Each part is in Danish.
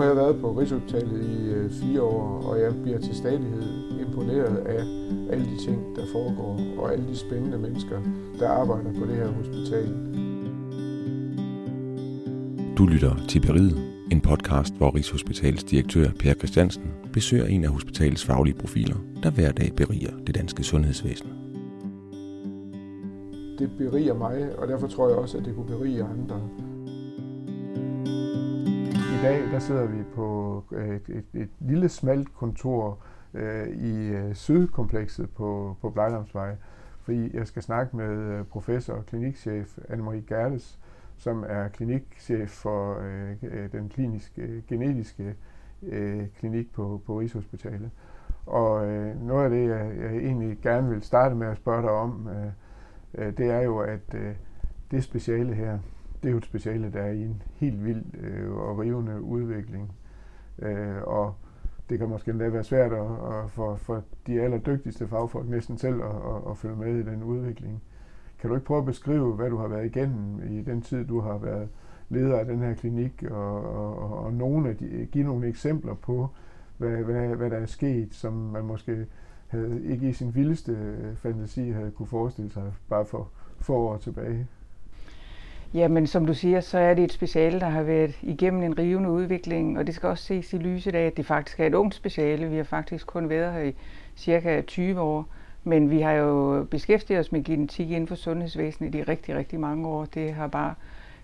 har jeg været på Rigshospitalet i øh, fire år, og jeg bliver til stadighed imponeret af alle de ting, der foregår, og alle de spændende mennesker, der arbejder på det her hospital. Du lytter til Beriget, en podcast, hvor Rigshospitalets direktør Per Christiansen besøger en af hospitalets faglige profiler, der hver dag beriger det danske sundhedsvæsen. Det beriger mig, og derfor tror jeg også, at det kunne berige andre. I dag der sidder vi på øh, et, et, et lille smalt kontor øh, i øh, Sydkomplekset på, på Blejdomsvej, fordi jeg skal snakke med øh, professor og klinikchef Anne-Marie Gerdes, som er klinikchef for øh, den kliniske genetiske øh, klinik på, på Rigshospitalet. Og øh, noget af det, jeg, jeg egentlig gerne vil starte med at spørge dig om, øh, det er jo, at øh, det speciale her, det er jo et speciale, der er i en helt vild øh, og rivende udvikling. Øh, og det kan måske endda være svært at, at for, for de allerdygtigste fagfolk næsten selv at, at, at følge med i den udvikling. Kan du ikke prøve at beskrive, hvad du har været igennem i den tid, du har været leder af den her klinik, og, og, og nogle af de, give nogle eksempler på, hvad, hvad, hvad der er sket, som man måske havde, ikke i sin vildeste øh, fantasi havde kunne forestille sig bare for få år tilbage? Jamen, som du siger, så er det et speciale, der har været igennem en rivende udvikling, og det skal også ses i lyset af, at det faktisk er et ungt speciale. Vi har faktisk kun været her i cirka 20 år, men vi har jo beskæftiget os med genetik inden for sundhedsvæsenet i rigtig, rigtig mange år. Det har bare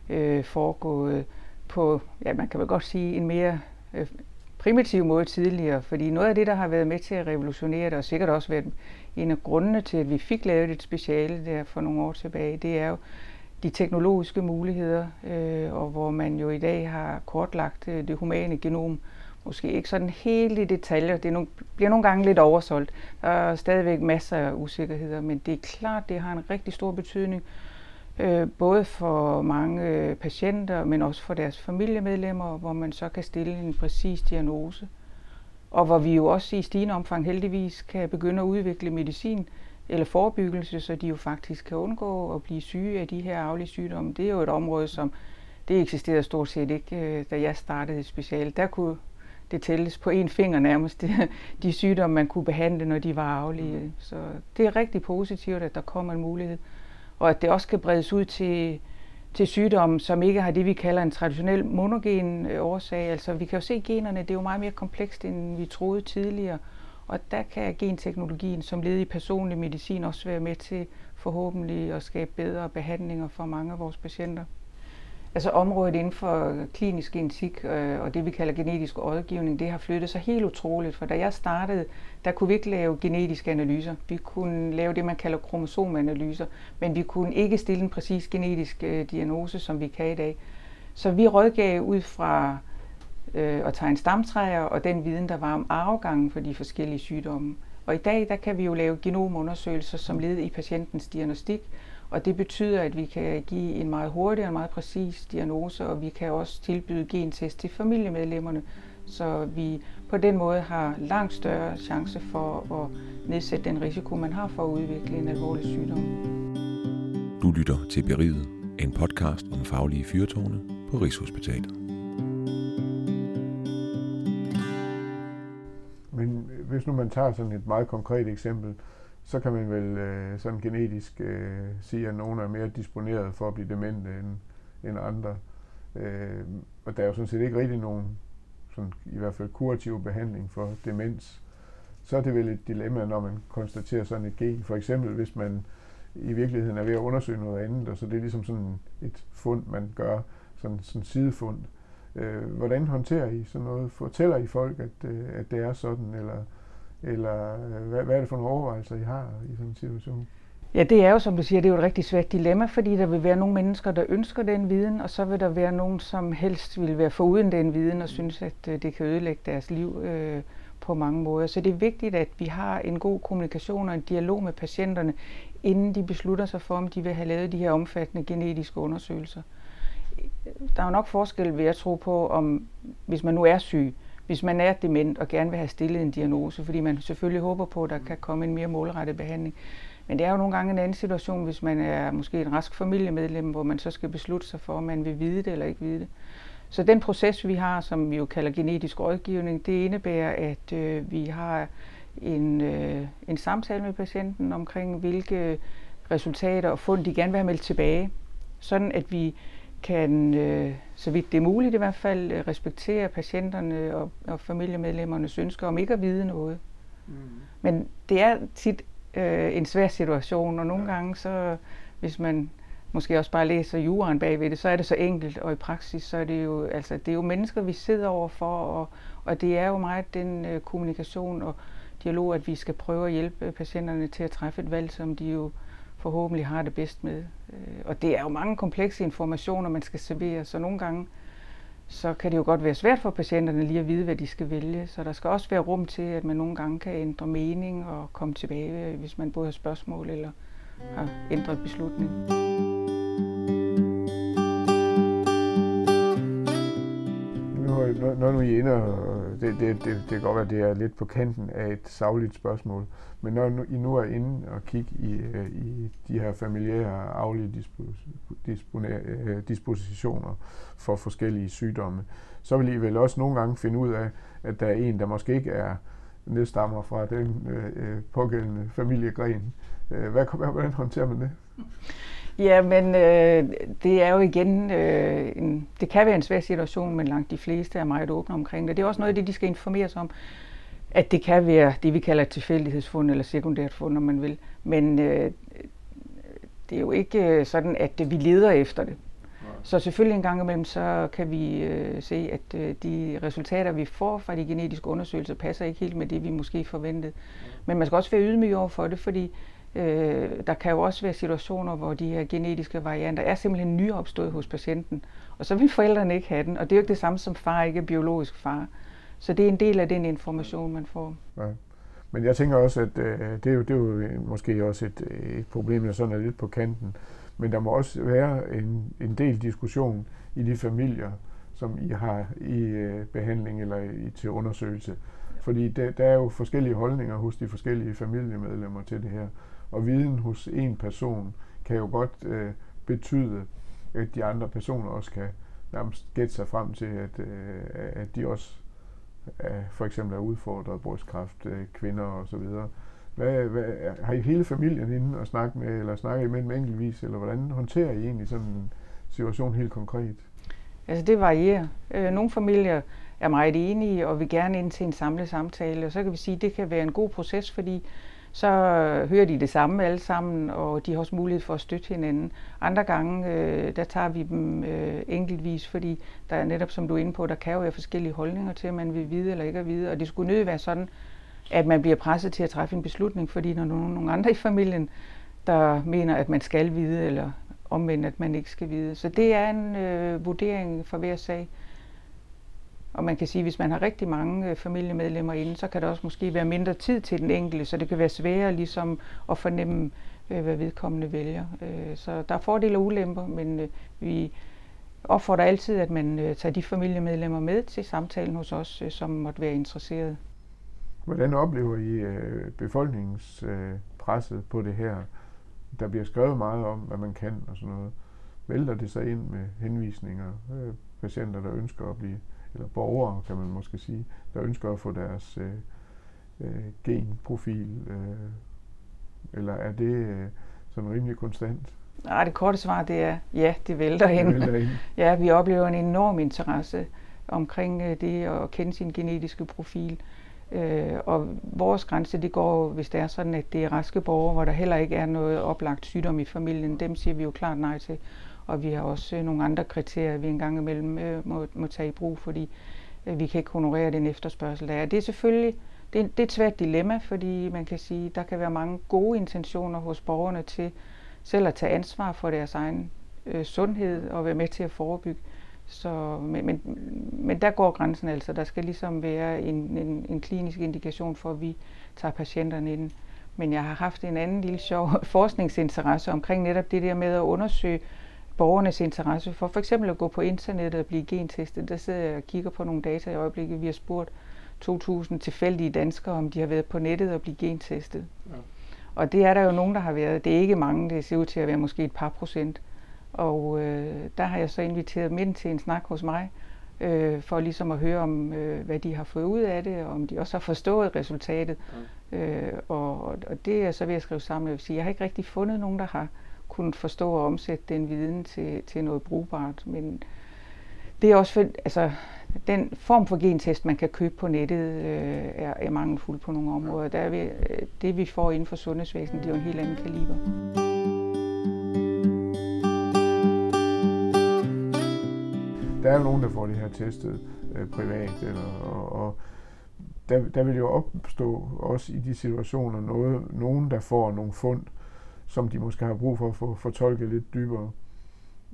øh, foregået på, ja, man kan vel godt sige, en mere øh, primitiv måde tidligere, fordi noget af det, der har været med til at revolutionere det, og sikkert også været en af grundene til, at vi fik lavet et speciale der for nogle år tilbage, det er jo, de teknologiske muligheder, øh, og hvor man jo i dag har kortlagt øh, det humane genom, måske ikke sådan helt i detaljer, det er nogle, bliver nogle gange lidt oversolgt. Der er stadigvæk masser af usikkerheder, men det er klart, det har en rigtig stor betydning, øh, både for mange øh, patienter, men også for deres familiemedlemmer, hvor man så kan stille en præcis diagnose. Og hvor vi jo også i stigende omfang heldigvis kan begynde at udvikle medicin, eller forebyggelse, så de jo faktisk kan undgå at blive syge af de her arvelige sygdomme. Det er jo et område, som det eksisterede stort set ikke, øh, da jeg startede specielt. Der kunne det tælles på en finger nærmest, de sygdomme, man kunne behandle, når de var arvelige. Så det er rigtig positivt, at der kommer en mulighed. Og at det også kan bredes ud til, til sygdomme, som ikke har det, vi kalder en traditionel monogen øh, årsag. Altså vi kan jo se, generne det er jo meget mere komplekst, end vi troede tidligere. Og der kan genteknologien som led i personlig medicin også være med til forhåbentlig at skabe bedre behandlinger for mange af vores patienter. Altså området inden for klinisk genetik øh, og det vi kalder genetisk rådgivning, det har flyttet sig helt utroligt. For da jeg startede, der kunne vi ikke lave genetiske analyser. Vi kunne lave det, man kalder kromosomanalyser, men vi kunne ikke stille en præcis genetisk øh, diagnose, som vi kan i dag. Så vi rådgav ud fra øh, og tegne stamtræer og den viden, der var om arvegangen for de forskellige sygdomme. Og i dag der kan vi jo lave genomundersøgelser som led i patientens diagnostik, og det betyder, at vi kan give en meget hurtig og meget præcis diagnose, og vi kan også tilbyde gentest til familiemedlemmerne, så vi på den måde har langt større chance for at nedsætte den risiko, man har for at udvikle en alvorlig sygdom. Du lytter til Beriget, en podcast om faglige fyrtårne på Rigshospitalet. Hvis nu man tager sådan et meget konkret eksempel, så kan man vel øh, sådan genetisk øh, sige, at nogen er mere disponeret for at blive demente end, end andre. Øh, og der er jo sådan set ikke rigtig nogen, sådan, i hvert fald kurativ behandling for demens. Så er det vel et dilemma, når man konstaterer sådan et gen. For eksempel hvis man i virkeligheden er ved at undersøge noget andet, og så det er ligesom sådan et fund, man gør, sådan, sådan sidefund. Øh, hvordan håndterer I sådan noget? Fortæller I folk, at, øh, at det er sådan, eller eller øh, hvad, hvad er det for nogle overvejelser, I har i sådan en situation? Ja, det er jo, som du siger, det er jo et rigtig svært dilemma, fordi der vil være nogle mennesker, der ønsker den viden, og så vil der være nogen, som helst vil være foruden den viden og synes, at øh, det kan ødelægge deres liv øh, på mange måder. Så det er vigtigt, at vi har en god kommunikation og en dialog med patienterne, inden de beslutter sig for, om de vil have lavet de her omfattende genetiske undersøgelser. Der er jo nok forskel ved at tro på, om hvis man nu er syg, hvis man er dement og gerne vil have stillet en diagnose, fordi man selvfølgelig håber på, at der kan komme en mere målrettet behandling. Men det er jo nogle gange en anden situation, hvis man er måske en rask familiemedlem, hvor man så skal beslutte sig for, om man vil vide det eller ikke vide det. så den proces, vi har, som vi jo kalder genetisk rådgivning, det indebærer, at øh, vi har en, øh, en samtale med patienten omkring, hvilke resultater og fund de gerne vil have meldt tilbage. Sådan at vi kan, øh, så vidt det er muligt i hvert fald, øh, respektere patienterne og, og familiemedlemmernes ønsker om ikke at vide noget. Mm. Men det er tit øh, en svær situation, og nogle ja. gange så, hvis man måske også bare læser juraen bagved det, så er det så enkelt, og i praksis så er det jo, altså, det er jo mennesker, vi sidder overfor, og, og det er jo meget den øh, kommunikation og dialog, at vi skal prøve at hjælpe patienterne til at træffe et valg, som de jo forhåbentlig har det bedst med. Øh, og det er jo mange komplekse informationer, man skal servere, så nogle gange så kan det jo godt være svært for patienterne lige at vide, hvad de skal vælge. Så der skal også være rum til, at man nogle gange kan ændre mening og komme tilbage, hvis man både har spørgsmål eller har ændret beslutning. når, når nu I ender, det, det, det, det kan godt være, at det er lidt på kanten af et savligt spørgsmål, men når nu, I nu er inde og kigge i, øh, i de her familiære aflige øh, dispositioner for forskellige sygdomme, så vil I vel også nogle gange finde ud af, at der er en, der måske ikke er nedstammer fra den øh, øh pågældende familiegren. Øh, hvad, hvordan håndterer man det? Ja, men øh, det er jo igen, øh, en, det kan være en svær situation, men langt de fleste er meget åbne omkring det. Det er også noget af det, de skal informeres om, at det kan være det, vi kalder et tilfældighedsfund eller sekundært fund, om man vil. Men øh, det er jo ikke øh, sådan, at vi leder efter det. Så selvfølgelig en gang imellem, så kan vi øh, se, at øh, de resultater, vi får fra de genetiske undersøgelser, passer ikke helt med det, vi måske forventede. Men man skal også være ydmyg over for det, fordi Øh, Øh, der kan jo også være situationer, hvor de her genetiske varianter er simpelthen nyopstået hos patienten, og så vil forældrene ikke have den, og det er jo ikke det samme som far ikke er biologisk far. Så det er en del af den information, man får. Ja. Men jeg tænker også, at øh, det, er jo, det er jo måske også et, et problem, der sådan er lidt på kanten. Men der må også være en, en del diskussion i de familier, som I har i øh, behandling eller i, til undersøgelse. Fordi der, der er jo forskellige holdninger hos de forskellige familiemedlemmer til det her. Og viden hos en person kan jo godt øh, betyde, at de andre personer også kan nærmest gætte sig frem til, at, øh, at de også er, for eksempel er udfordret brystkræft, øh, kvinder og så videre. Hvad, hvad, har I hele familien inde og snakke med, eller snakker I med dem enkeltvis, eller hvordan håndterer I egentlig sådan en situation helt konkret? Altså det varierer. Øh, nogle familier er meget enige og vil gerne ind til en samlet samtale, og så kan vi sige, at det kan være en god proces, fordi så hører de det samme alle sammen, og de har også mulighed for at støtte hinanden. Andre gange, øh, der tager vi dem øh, enkeltvis, fordi der er netop, som du er inde på, der kan jo være forskellige holdninger til, om man vil vide eller ikke at vide, og det skulle nødt være sådan, at man bliver presset til at træffe en beslutning, fordi når nogen, nogen andre i familien, der mener, at man skal vide, eller omvendt, at man ikke skal vide. Så det er en øh, vurdering for hver sag. Og man kan sige, at hvis man har rigtig mange øh, familiemedlemmer inde, så kan der også måske være mindre tid til den enkelte, så det kan være sværere ligesom at fornemme, øh, hvad vedkommende vælger. Øh, så der er fordele og ulemper, men vi opfordrer altid, at man tager de familiemedlemmer med til samtalen hos os, som måtte være interesseret. Hvordan oplever I befolkningspresset på det her? Der bliver skrevet meget om, hvad man kan og sådan noget. Vælter det sig ind med henvisninger? Patienter, der ønsker at blive eller borgere, kan man måske sige, der ønsker at få deres øh, øh, genprofil, øh, eller er det øh, sådan rimelig konstant? Nej, det korte svar det er, ja, det vælter ind. Det vælter ind. ja, vi oplever en enorm interesse omkring øh, det at kende sin genetiske profil. Øh, og vores grænse, det går, hvis det er sådan, at det er raske borgere, hvor der heller ikke er noget oplagt sygdom i familien, dem siger vi jo klart nej til. Og vi har også øh, nogle andre kriterier, vi engang imellem øh, må, må tage i brug, fordi øh, vi kan ikke honorere den efterspørgsel, der er. Det er selvfølgelig det er, det er et svært dilemma, fordi man kan sige, der kan være mange gode intentioner hos borgerne til selv at tage ansvar for deres egen øh, sundhed og være med til at forebygge. Så, men, men, men der går grænsen altså. Der skal ligesom være en, en, en klinisk indikation for, at vi tager patienterne ind. Men jeg har haft en anden lille sjov forskningsinteresse omkring netop det der med at undersøge, borgernes interesse for for eksempel at gå på internettet og blive gentestet. Der sidder jeg og kigger på nogle data i øjeblikket. Vi har spurgt 2.000 tilfældige danskere, om de har været på nettet og blive gentestet. Ja. Og det er der jo nogen, der har været. Det er ikke mange, det ser ud til at være måske et par procent. Og øh, der har jeg så inviteret dem ind til en snak hos mig, øh, for ligesom at høre om, øh, hvad de har fået ud af det, og om de også har forstået resultatet. Mm. Øh, og, og det er så ved at skrive sammen. Jeg vil sige, jeg har ikke rigtig fundet nogen, der har kunne forstå og omsætte den viden til, til noget brugbart, men det er også for, altså, den form for gentest, man kan købe på nettet, øh, er, er mangelfuld på nogle områder. Der er vi, øh, det, vi får inden for sundhedsvæsenet, det er jo en helt anden kaliber. Der er jo nogen, der får det her testet øh, privat, eller, og, og der, der vil jo opstå også i de situationer noget, nogen, der får nogle fund, som de måske har brug for at få fortolket lidt dybere.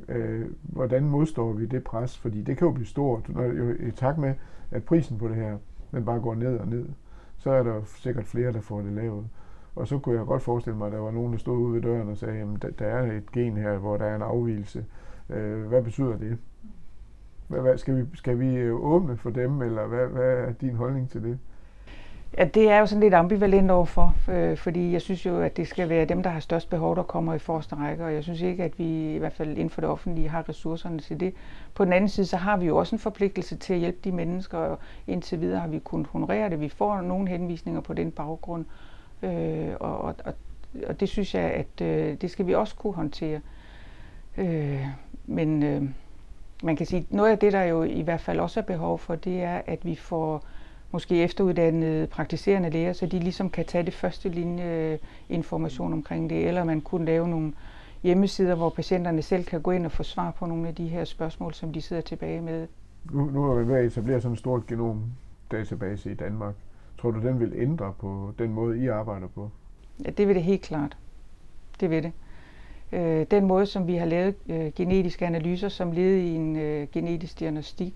Øh, hvordan modstår vi det pres? Fordi det kan jo blive stort, når, jo, i takt med, at prisen på det her, den bare går ned og ned, så er der sikkert flere, der får det lavet. Og så kunne jeg godt forestille mig, at der var nogen, der stod ude ved døren og sagde, at der, der er et gen her, hvor der er en afvielse. Øh, hvad betyder det? Hvad, hvad, skal, vi, skal vi øh, åbne for dem, eller hvad, hvad er din holdning til det? Ja, det er jo sådan lidt ambivalent overfor, øh, fordi jeg synes jo, at det skal være dem, der har størst behov, der kommer i forreste række, og jeg synes ikke, at vi i hvert fald inden for det offentlige har ressourcerne til det. På den anden side, så har vi jo også en forpligtelse til at hjælpe de mennesker, og indtil videre har vi kunnet honorere det. Vi får nogle henvisninger på den baggrund, øh, og, og, og det synes jeg, at øh, det skal vi også kunne håndtere. Øh, men øh, man kan sige, noget af det, der jo i hvert fald også er behov for, det er, at vi får måske efteruddannede praktiserende læger, så de ligesom kan tage det første linje information omkring det, eller man kunne lave nogle hjemmesider, hvor patienterne selv kan gå ind og få svar på nogle af de her spørgsmål, som de sidder tilbage med. Nu, nu er vi ved at etablere sådan en stor genomdatabase i Danmark. Tror du, den vil ændre på den måde, I arbejder på? Ja, det vil det helt klart. Det vil det. Øh, den måde, som vi har lavet øh, genetiske analyser som led i en øh, genetisk diagnostik,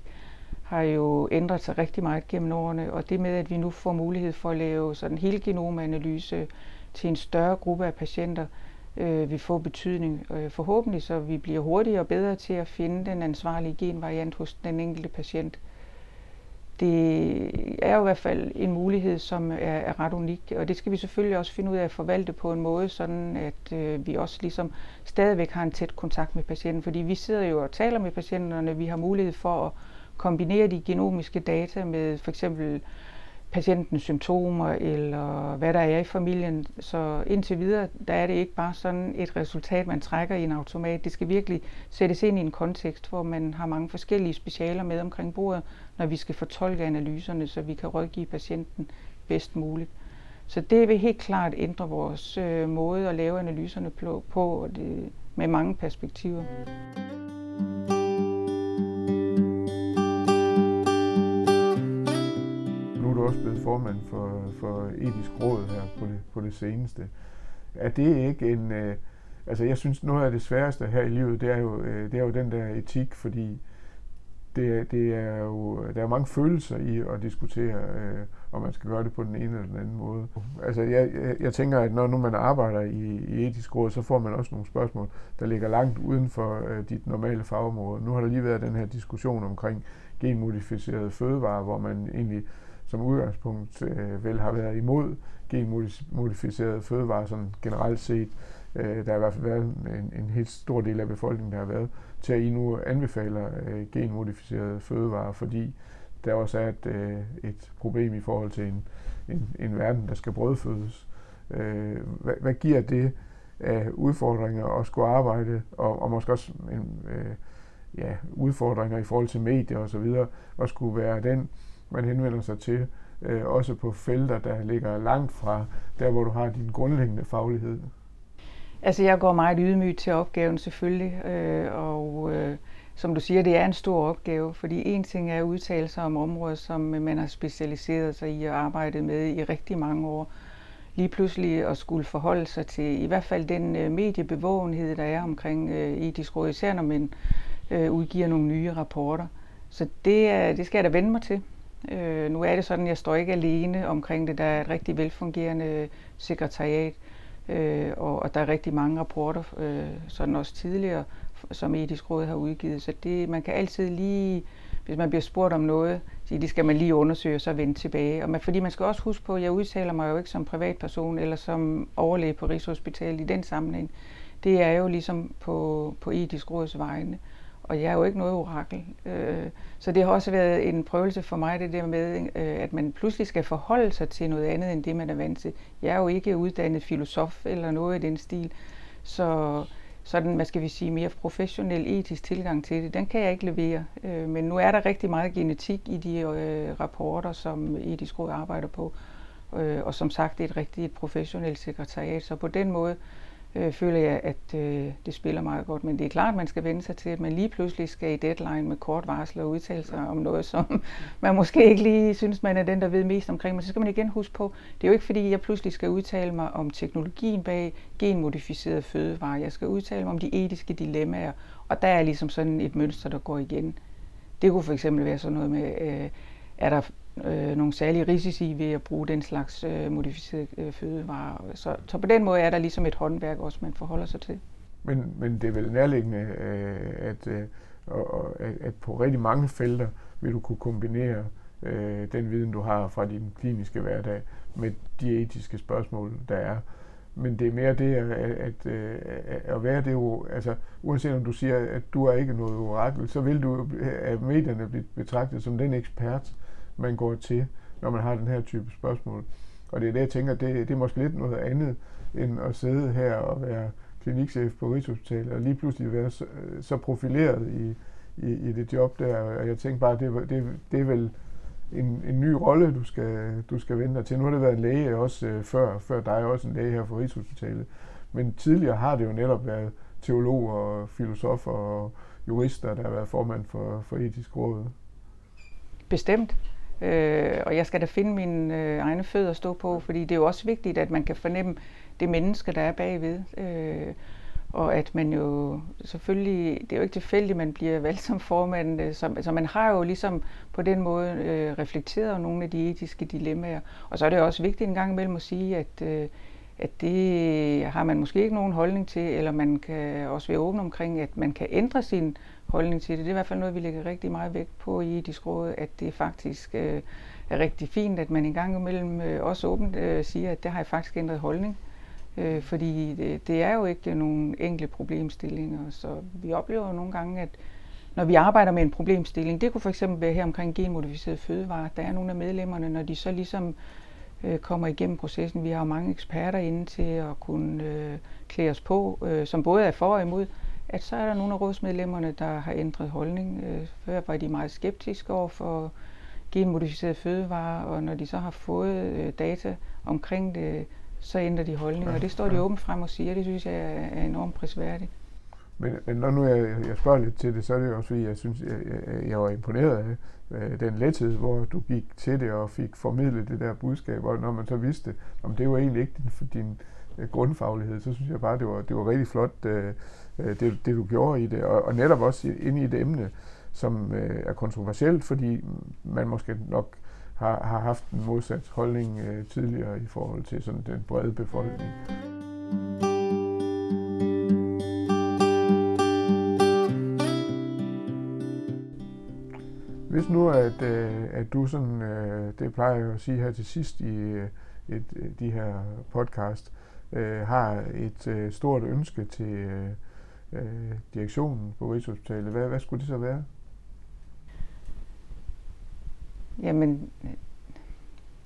har jo ændret sig rigtig meget gennem årene, og det med, at vi nu får mulighed for at lave sådan hele genomanalyse til en større gruppe af patienter, øh, vil få betydning. Øh, forhåbentlig så vi bliver hurtigere og bedre til at finde den ansvarlige genvariant hos den enkelte patient. Det er jo i hvert fald en mulighed, som er, er ret unik, og det skal vi selvfølgelig også finde ud af at forvalte på en måde, sådan at øh, vi også ligesom stadigvæk har en tæt kontakt med patienten, fordi vi sidder jo og taler med patienterne, vi har mulighed for at kombinere de genomiske data med for eksempel patientens symptomer eller hvad der er i familien. Så indtil videre, der er det ikke bare sådan et resultat, man trækker i en automat. Det skal virkelig sættes ind i en kontekst, hvor man har mange forskellige specialer med omkring bordet, når vi skal fortolke analyserne, så vi kan rådgive patienten bedst muligt. Så det vil helt klart ændre vores øh, måde at lave analyserne på, på det, med mange perspektiver. Også blevet formand for, for etisk råd her på det, på det seneste. Er det ikke en... Øh, altså jeg synes, noget af det sværeste her i livet, det er jo, øh, det er jo den der etik, fordi det, det er jo, der er mange følelser i at diskutere, øh, om man skal gøre det på den ene eller den anden måde. Altså jeg, jeg, jeg tænker, at når nu man arbejder i, i etisk råd, så får man også nogle spørgsmål, der ligger langt uden for øh, dit normale fagområde. Nu har der lige været den her diskussion omkring genmodificerede fødevarer, hvor man egentlig som udgangspunkt øh, vel har været imod genmodificerede fødevarer sådan generelt set. Øh, der har i hvert fald været en, en helt stor del af befolkningen, der har været til at I nu anbefaler øh, genmodificerede fødevarer, fordi der også er et, øh, et problem i forhold til en, en, en verden, der skal brødfødes. Øh, hvad, hvad giver det af udfordringer at skulle arbejde, og, og måske også en, øh, ja, udfordringer i forhold til medier osv., at skulle være den man henvender sig til, øh, også på felter, der ligger langt fra der, hvor du har din grundlæggende faglighed? Altså, jeg går meget ydmygt til opgaven selvfølgelig, øh, og øh, som du siger, det er en stor opgave, fordi en ting er udtalelser om områder, som man har specialiseret sig i og arbejdet med i rigtig mange år. Lige pludselig at skulle forholde sig til i hvert fald den øh, mediebevågenhed, der er omkring øh, etisk råd, især når man øh, udgiver nogle nye rapporter. Så det, er, det skal jeg da vende mig til. Øh, nu er det sådan, at jeg står ikke alene omkring det. Der er et rigtig velfungerende sekretariat, øh, og, og der er rigtig mange rapporter, øh, sådan også tidligere, som etisk råd har udgivet. Så det, man kan altid lige, hvis man bliver spurgt om noget, sige, det skal man lige undersøge og så vende tilbage. Og man, fordi man skal også huske på, at jeg udtaler mig jo ikke som privatperson eller som overlæge på Rigshospitalet i den sammenhæng. Det er jo ligesom på, på etisk råds vegne og jeg er jo ikke noget orakel. Øh, så det har også været en prøvelse for mig, det der med, øh, at man pludselig skal forholde sig til noget andet, end det man er vant til. Jeg er jo ikke uddannet filosof eller noget i den stil, så sådan, hvad skal vi sige, mere professionel etisk tilgang til det, den kan jeg ikke levere. Øh, men nu er der rigtig meget genetik i de øh, rapporter, som etisk råd arbejder på. Øh, og som sagt, det er et rigtig professionelt sekretariat, så på den måde øh, Øh, føler jeg, at øh, det spiller meget godt. Men det er klart, at man skal vende sig til, at man lige pludselig skal i deadline med kort varsel og udtale sig om noget, som man måske ikke lige synes, man er den, der ved mest omkring. Men så skal man igen huske på, det er jo ikke fordi, jeg pludselig skal udtale mig om teknologien bag genmodificerede fødevarer. Jeg skal udtale mig om de etiske dilemmaer, og der er ligesom sådan et mønster, der går igen. Det kunne for eksempel være sådan noget med, øh, er der øh, nogle særlige risici ved at bruge den slags øh, modificerede øh, fødevarer. Så, så på den måde er der ligesom et håndværk også, man forholder sig til. Men, men det er vel nærliggende, øh, at, øh, og, at på rigtig mange felter vil du kunne kombinere øh, den viden, du har fra din kliniske hverdag med de etiske spørgsmål, der er. Men det er mere det, at, at, at, at være det jo, altså uanset om du siger, at du er ikke noget orakel, så vil du af medierne blive betragtet som den ekspert, man går til, når man har den her type spørgsmål. Og det er det, jeg tænker, det, det er måske lidt noget andet, end at sidde her og være klinikchef på Rigshospitalet, og lige pludselig være så, øh, så profileret i, i, i det job der. Og jeg tænker bare, det, det, det er vel en, en ny rolle, du skal, du skal vende dig til. Nu har det været en læge også øh, før, før dig også en læge her på Rigshospitalet. Men tidligere har det jo netop været teologer og filosofer og jurister, der har været formand for, for etisk råd. Bestemt. Øh, og jeg skal da finde mine øh, egne fødder at stå på, fordi det er jo også vigtigt, at man kan fornemme det menneske, der er bagved. Øh, og at man jo selvfølgelig, det er jo ikke tilfældigt, at man bliver valgt som formand, øh, så, så man har jo ligesom på den måde øh, reflekteret nogle af de etiske dilemmaer. Og så er det også vigtigt en gang imellem at sige, at, øh, at det har man måske ikke nogen holdning til, eller man kan også være åben omkring, at man kan ændre sin holdning til det. Det er i hvert fald noget, vi lægger rigtig meget vægt på i etisk råd, at det faktisk øh, er rigtig fint, at man en gang imellem øh, også åbent øh, siger, at det har jeg faktisk ændret holdning. Øh, fordi det, det er jo ikke nogen enkle problemstillinger, så vi oplever jo nogle gange, at når vi arbejder med en problemstilling, det kunne for eksempel være her omkring genmodificerede fødevarer, der er nogle af medlemmerne, når de så ligesom øh, kommer igennem processen. Vi har jo mange eksperter inde til at kunne øh, klæde os på, øh, som både er for og imod, at så er der nogle af rådsmedlemmerne, der har ændret holdning. Øh, før var de meget skeptiske over for genmodificerede fødevarer, og når de så har fået øh, data omkring det, så ændrer de holdning, og det står de åbent frem og siger. Det synes jeg er enormt prisværdigt. Men, men når nu jeg, jeg spørger lidt til det, så er det også fordi, jeg synes, jeg, jeg, jeg var imponeret af øh, den lethed, hvor du gik til det og fik formidlet det der budskab, og når man så vidste, om det var egentlig ikke din, din øh, grundfaglighed, så synes jeg bare, det var, det var rigtig flot, øh, øh, det, det du gjorde i det, og, og netop også inde i et emne, som øh, er kontroversielt, fordi man måske nok har, har haft en modsat holdning øh, tidligere i forhold til sådan den brede befolkning. Hvis nu, at, øh, at du sådan, øh, det plejer jeg at sige her til sidst i øh, et, øh, de her podcast, øh, har et øh, stort ønske til øh, Øh, direktionen på Rigshospitalet, hvad, hvad skulle det så være? Jamen, øh,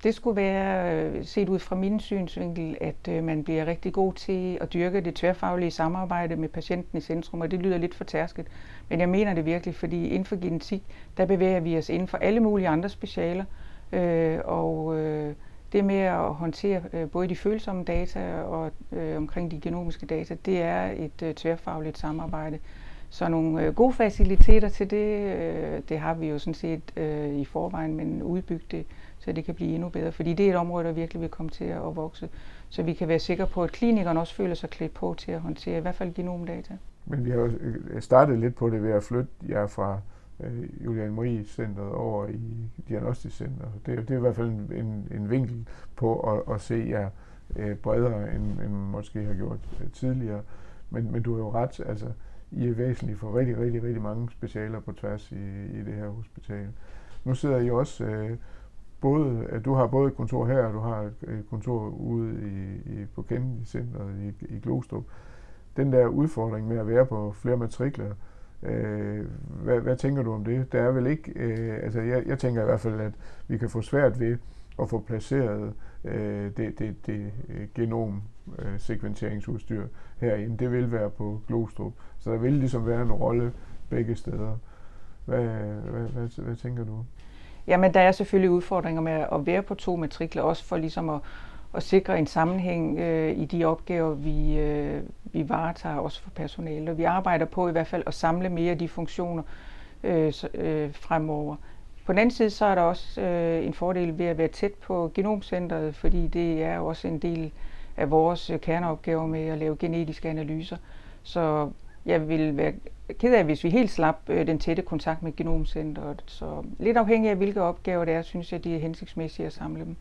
det skulle være, øh, set ud fra min synsvinkel, at man bliver rigtig god til at dyrke det tværfaglige samarbejde med patienten i centrum, og det lyder lidt for tærsket. Men jeg mener det virkelig, fordi inden for genetik, der bevæger vi os inden for alle mulige andre specialer, øh, og øh, det med at håndtere øh, både de følsomme data og øh, omkring de genomiske data, det er et øh, tværfagligt samarbejde. Så nogle øh, gode faciliteter til det, øh, det har vi jo sådan set øh, i forvejen, men udbygge det, så det kan blive endnu bedre. Fordi det er et område, der virkelig vil komme til at vokse. Så vi kan være sikre på, at klinikerne også føler sig klædt på til at håndtere i hvert fald genomdata. Men vi har jo øh, startet lidt på det ved at flytte jer fra øh, Julian Marie Centeret over i Diagnostisk Center. Det, det er i hvert fald en, en, en vinkel på at, at se jer øh, bredere, end, end måske har gjort øh, tidligere. Men, men du har jo ret, altså i er væsentlige for rigtig, rigtig, rigtig mange specialer på tværs i, i det her hospital. Nu sidder I også øh, både, at du har både et kontor her, og du har et kontor ude i, i, på Kennedy Centeret i, i Glostrup. Den der udfordring med at være på flere matrikler, Øh, Øh, hvad, hvad tænker du om det? Der er vel ikke, øh, altså jeg, jeg tænker i hvert fald, at vi kan få svært ved at få placeret øh, det, det, det øh, genomsekventeringsudstyr øh, herinde. Det vil være på Glostrup. Så der vil ligesom være en rolle begge steder. Hvad, hvad, hvad, hvad tænker du? Jamen, der er selvfølgelig udfordringer med at være på to matrikler, også for ligesom at, at sikre en sammenhæng øh, i de opgaver, vi, øh, vi varetager, også for personale. Og vi arbejder på i hvert fald at samle mere af de funktioner øh, øh, fremover. På den anden side, så er der også øh, en fordel ved at være tæt på genomcentret, fordi det er også en del af vores øh, kerneopgaver med at lave genetiske analyser. Så jeg vil være ked af, hvis vi helt slap øh, den tætte kontakt med genomcentret. Så lidt afhængig af, hvilke opgaver det er, synes jeg, det er hensigtsmæssigt at samle dem.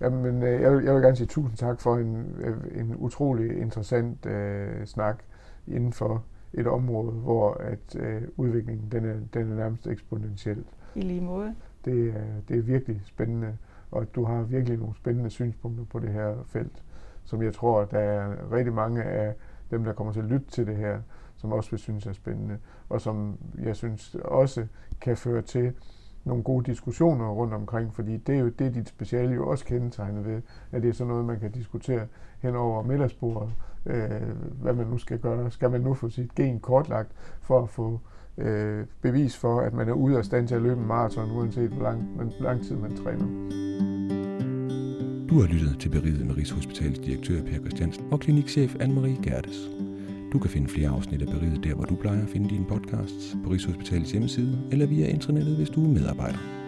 Jamen, øh, jeg, vil, jeg vil gerne sige tusind tak for en, øh, en utrolig interessant øh, snak inden for et område, hvor at øh, udviklingen den er, den er nærmest eksponentielt. I lige måde. Det er, det er virkelig spændende, og du har virkelig nogle spændende synspunkter på det her felt, som jeg tror, der er rigtig mange af dem, der kommer til at lytte til det her, som også vil synes er spændende, og som jeg synes også kan føre til nogle gode diskussioner rundt omkring, fordi det er jo det, dit speciale jo også kendetegnet ved, at det er sådan noget, man kan diskutere hen over middagsbordet, øh, hvad man nu skal gøre. Skal man nu få sit gen kortlagt for at få øh, bevis for, at man er ude af stand til at løbe en maraton, uanset hvor lang, hvor lang tid man træner. Du har lyttet til Beriget med Rigshospitalets direktør Per Christiansen og klinikchef Anne-Marie Gerdes. Du kan finde flere afsnit af Beriget der, hvor du plejer at finde dine podcasts, på Rigshospitalets hjemmeside eller via internettet, hvis du er medarbejder.